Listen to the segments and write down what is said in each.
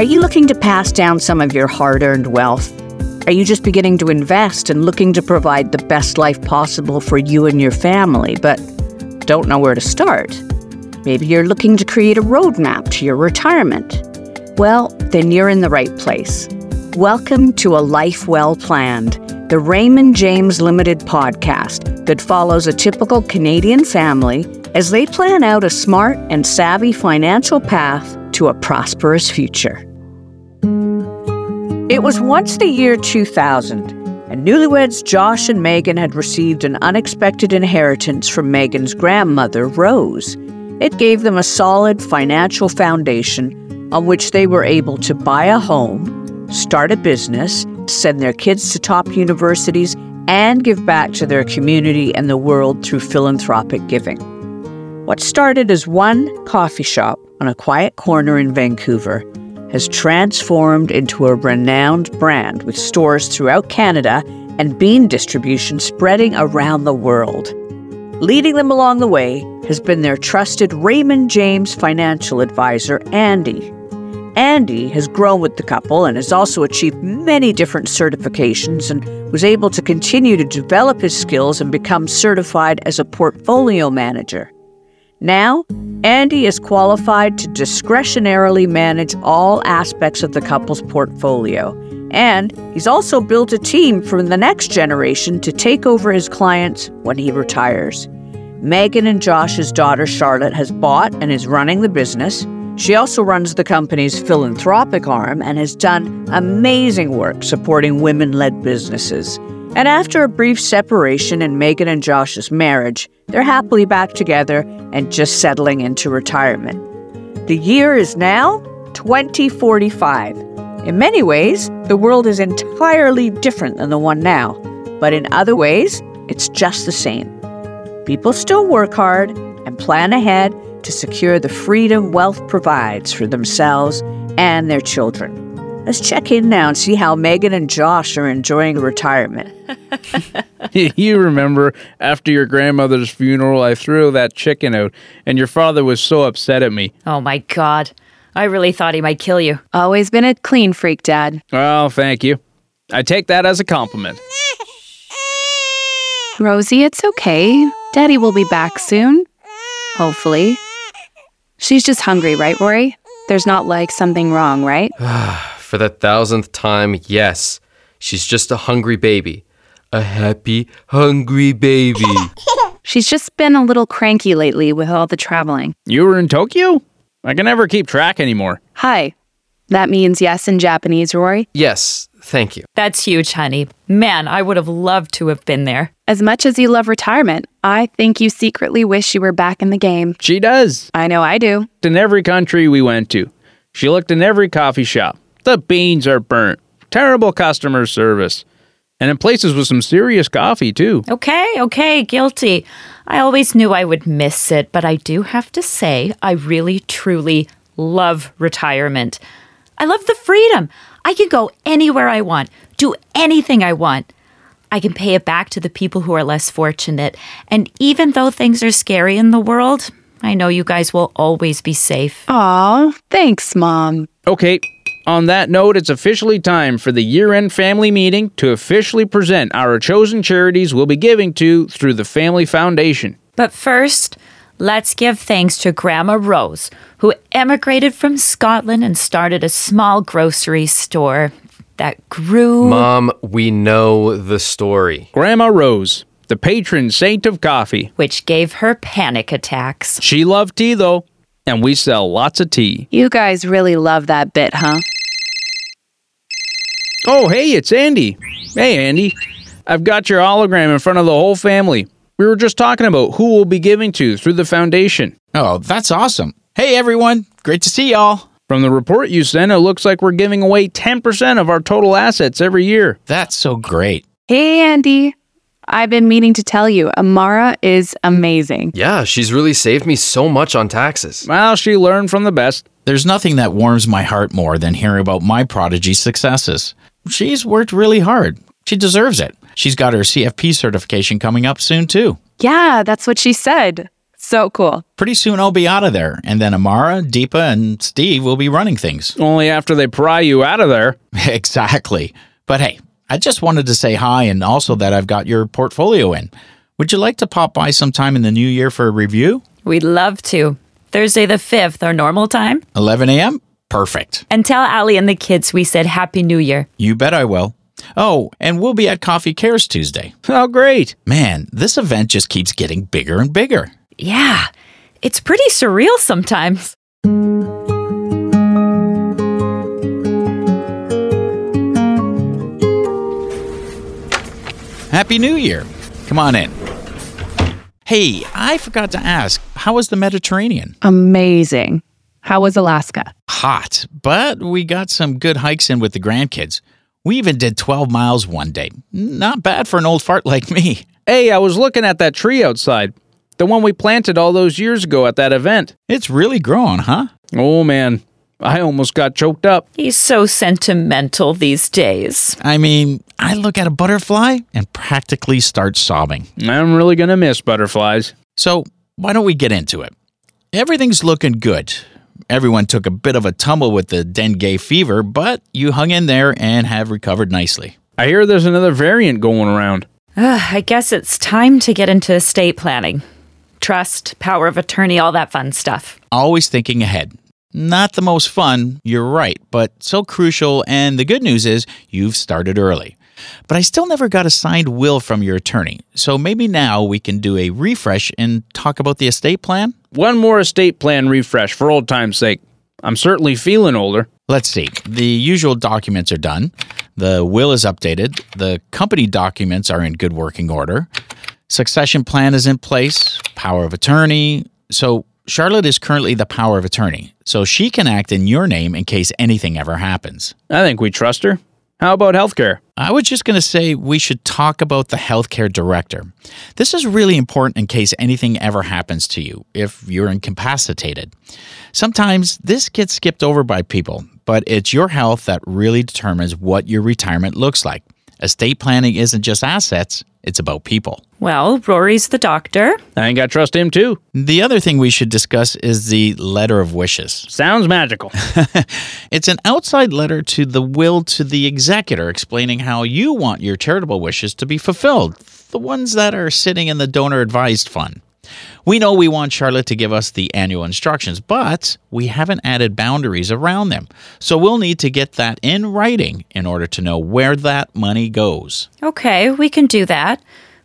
Are you looking to pass down some of your hard earned wealth? Are you just beginning to invest and looking to provide the best life possible for you and your family, but don't know where to start? Maybe you're looking to create a roadmap to your retirement. Well, then you're in the right place. Welcome to A Life Well Planned, the Raymond James Limited podcast that follows a typical Canadian family as they plan out a smart and savvy financial path to a prosperous future. It was once the year 2000, and newlyweds Josh and Megan had received an unexpected inheritance from Megan's grandmother, Rose. It gave them a solid financial foundation on which they were able to buy a home, start a business, send their kids to top universities, and give back to their community and the world through philanthropic giving. What started as one coffee shop on a quiet corner in Vancouver has transformed into a renowned brand with stores throughout Canada and bean distribution spreading around the world. Leading them along the way has been their trusted Raymond James financial advisor, Andy. Andy has grown with the couple and has also achieved many different certifications and was able to continue to develop his skills and become certified as a portfolio manager. Now, Andy is qualified to discretionarily manage all aspects of the couple's portfolio. And he's also built a team for the next generation to take over his clients when he retires. Megan and Josh's daughter Charlotte has bought and is running the business. She also runs the company's philanthropic arm and has done amazing work supporting women led businesses. And after a brief separation in Megan and Josh's marriage, they're happily back together and just settling into retirement. The year is now 2045. In many ways, the world is entirely different than the one now, but in other ways, it's just the same. People still work hard and plan ahead to secure the freedom wealth provides for themselves and their children. Let's check in now and see how Megan and Josh are enjoying retirement. you remember after your grandmother's funeral, I threw that chicken out, and your father was so upset at me. Oh my god. I really thought he might kill you. Always been a clean freak, Dad. Well, thank you. I take that as a compliment. Rosie, it's okay. Daddy will be back soon. Hopefully. She's just hungry, right, Rory? There's not like something wrong, right? For the thousandth time, yes. She's just a hungry baby. A happy, hungry baby. She's just been a little cranky lately with all the traveling. You were in Tokyo? I can never keep track anymore. Hai. That means yes in Japanese, Rory. yes, thank you. That's huge, honey. Man, I would have loved to have been there. As much as you love retirement, I think you secretly wish you were back in the game. She does. I know I do. In every country we went to, she looked in every coffee shop. The beans are burnt. Terrible customer service. And in places with some serious coffee, too. Okay, okay, guilty. I always knew I would miss it, but I do have to say, I really, truly love retirement. I love the freedom. I can go anywhere I want, do anything I want. I can pay it back to the people who are less fortunate. And even though things are scary in the world, I know you guys will always be safe. Aw, thanks, Mom. Okay, on that note, it's officially time for the year end family meeting to officially present our chosen charities we'll be giving to through the Family Foundation. But first, let's give thanks to Grandma Rose, who emigrated from Scotland and started a small grocery store that grew. Mom, we know the story. Grandma Rose, the patron saint of coffee. which gave her panic attacks. She loved tea, though, and we sell lots of tea. You guys really love that bit, huh? Oh, hey, it's Andy. Hey, Andy. I've got your hologram in front of the whole family. We were just talking about who we'll be giving to through the foundation. Oh, that's awesome. Hey, everyone. Great to see y'all. From the report you sent, it looks like we're giving away 10% of our total assets every year. That's so great. Hey, Andy. I've been meaning to tell you, Amara is amazing. Yeah, she's really saved me so much on taxes. Well, she learned from the best. There's nothing that warms my heart more than hearing about my prodigy's successes. She's worked really hard. She deserves it. She's got her CFP certification coming up soon, too. Yeah, that's what she said. So cool. Pretty soon I'll be out of there, and then Amara, Deepa, and Steve will be running things. Only after they pry you out of there. exactly. But hey, I just wanted to say hi and also that I've got your portfolio in. Would you like to pop by sometime in the new year for a review? We'd love to. Thursday the 5th, our normal time. 11 a.m.? Perfect. And tell Allie and the kids we said Happy New Year. You bet I will. Oh, and we'll be at Coffee Cares Tuesday. Oh, great. Man, this event just keeps getting bigger and bigger. Yeah, it's pretty surreal sometimes. Happy New Year. Come on in. Hey, I forgot to ask, how was the Mediterranean? Amazing. How was Alaska? Hot, but we got some good hikes in with the grandkids. We even did 12 miles one day. Not bad for an old fart like me. Hey, I was looking at that tree outside. The one we planted all those years ago at that event. It's really grown, huh? Oh, man. I almost got choked up. He's so sentimental these days. I mean, I look at a butterfly and practically start sobbing. I'm really going to miss butterflies. So, why don't we get into it? Everything's looking good. Everyone took a bit of a tumble with the dengue fever, but you hung in there and have recovered nicely. I hear there's another variant going around. Ugh, I guess it's time to get into estate planning. Trust, power of attorney, all that fun stuff. Always thinking ahead. Not the most fun, you're right, but so crucial, and the good news is you've started early. But I still never got a signed will from your attorney, so maybe now we can do a refresh and talk about the estate plan? One more estate plan refresh for old time's sake. I'm certainly feeling older. Let's see. The usual documents are done. The will is updated. The company documents are in good working order. Succession plan is in place. Power of attorney. So Charlotte is currently the power of attorney, so she can act in your name in case anything ever happens. I think we trust her. How about healthcare? I was just going to say we should talk about the healthcare directive. This is really important in case anything ever happens to you if you're incapacitated. Sometimes this gets skipped over by people, but it's your health that really determines what your retirement looks like. Estate planning isn't just assets, it's about people. Well, Rory's the doctor. I ain't got to trust him too. The other thing we should discuss is the letter of wishes. Sounds magical. it's an outside letter to the will to the executor explaining how you want your charitable wishes to be fulfilled, the ones that are sitting in the donor advised fund. We know we want Charlotte to give us the annual instructions, but we haven't added boundaries around them. So we'll need to get that in writing in order to know where that money goes. Okay, we can do that.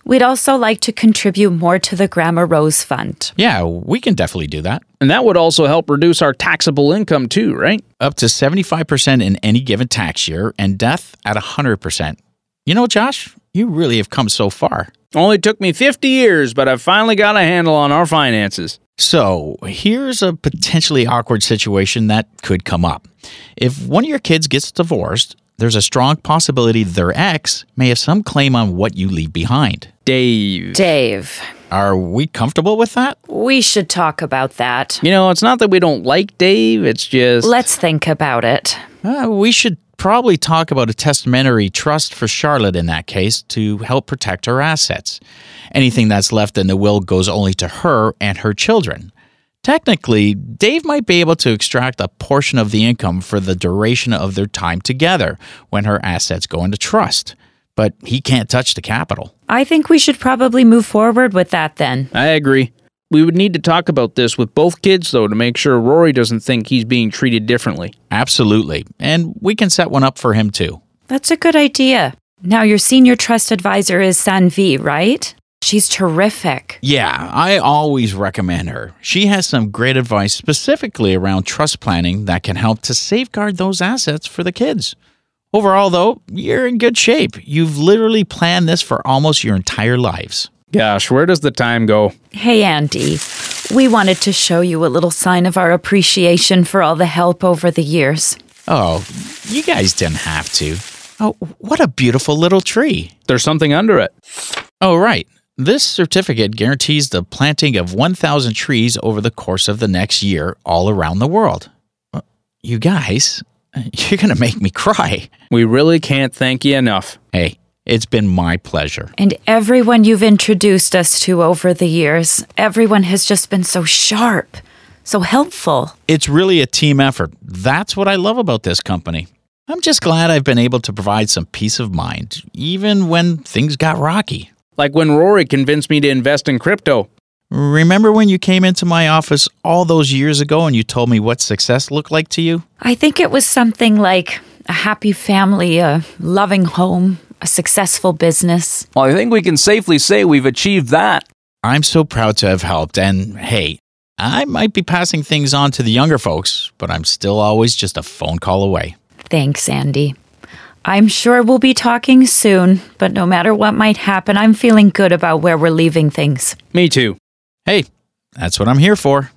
We'd also like to contribute more to the Grandma Rose Fund. Yeah, we can definitely do that. And that would also help reduce our taxable income too, right? Up to 75% in any given tax year and death at 100%. You know, Josh, you really have come so far. Only took me 50 years, but I've finally got a handle on our finances. So, here's a potentially awkward situation that could come up. If one of your kids gets divorced, there's a strong possibility their ex may have some claim on what you leave behind. Dave. Dave, Are we comfortable with that? we should talk about that. You know, it's not that we don't like Dave, it's just. Let's think about it. Uh, we should probably talk about a testamentary trust for Charlotte in that case to help protect her assets. Anything that's left in the will goes only to her and her children. Technically, Dave might be able to extract a portion of the income for the duration of their time together when her assets go into trust, but he can't touch the capital. I think we should probably move forward with that then. I agree. We would need to talk about this with both kids, though, to make sure Rory doesn't think he's being treated differently. Absolutely. And we can set one up for him too. That's a good idea. Now, your senior trust advisor is Sanvi, right? She's terrific. Yeah, I always recommend her. She has some great advice specifically around trust planning that can help to safeguard those assets for the kids. Overall, though, you're in good shape. You've literally planned this for almost your entire lives. Gosh, where does the time go? Hey, Andy. We wanted to show you a little sign of our appreciation for all the help over the years. Oh, you guys didn't have to. Oh, what a beautiful little tree. There's something under it. Oh, right. This certificate guarantees the planting of 1,000 trees over the course of the next year all around the world. Uh, You guys, you're going to make me cry. We really can't thank you enough. Hey, It's been my pleasure. And everyone you've introduced us to over the years, everyone has just been so sharp, so helpful. It's really a team effort. That's what I love about this company. I'm just glad I've been able to provide some peace of mind, even when things got rocky. Like when Rory convinced me to invest in crypto. Remember when you came into my office all those years ago and you told me what success looked like to you? I think it was something like a happy family, a loving home, a successful business. Well, I think we can safely say we've achieved that. I'm so proud to have helped, and hey, I might be passing things on to the younger folks, but I'm still always just a phone call away. Thanks, Andy. I'm sure we'll be talking soon, but no matter what might happen, I'm feeling good about where we're leaving things. Me too. Hey, that's what I'm here for.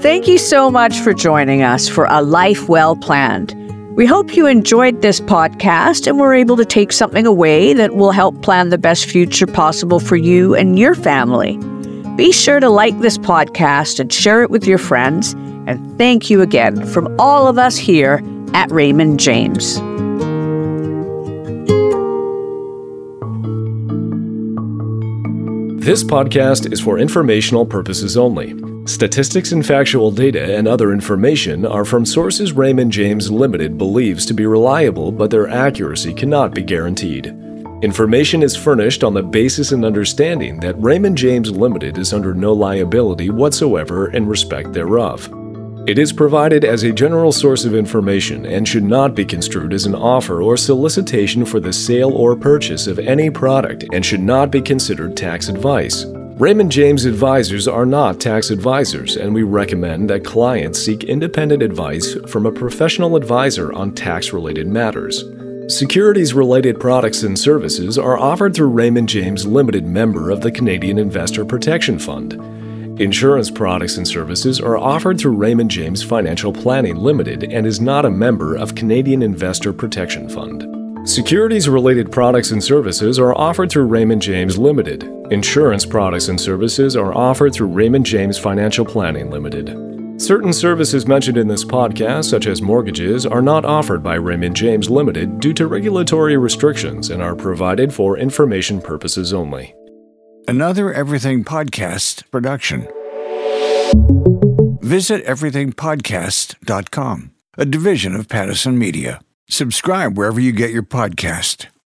Thank you so much for joining us for A Life Well Planned. We hope you enjoyed this podcast and were able to take something away that will help plan the best future possible for you and your family. Be sure to like this podcast and share it with your friends. And thank you again from all of us here at Raymond James. This podcast is for informational purposes only. Statistics and factual data and other information are from sources Raymond James Limited believes to be reliable, but their accuracy cannot be guaranteed. Information is furnished on the basis and understanding that Raymond James Limited is under no liability whatsoever in respect thereof. It is provided as a general source of information and should not be construed as an offer or solicitation for the sale or purchase of any product and should not be considered tax advice. Raymond James advisors are not tax advisors, and we recommend that clients seek independent advice from a professional advisor on tax related matters. Securities related products and services are offered through Raymond James Limited, member of the Canadian Investor Protection Fund. Insurance products and services are offered through Raymond James Financial Planning Limited and is not a member of Canadian Investor Protection Fund. Securities related products and services are offered through Raymond James Limited. Insurance products and services are offered through Raymond James Financial Planning Limited. Certain services mentioned in this podcast, such as mortgages, are not offered by Raymond James Limited due to regulatory restrictions and are provided for information purposes only. Another Everything Podcast production. Visit everythingpodcast.com, a division of Pattison Media. Subscribe wherever you get your podcast.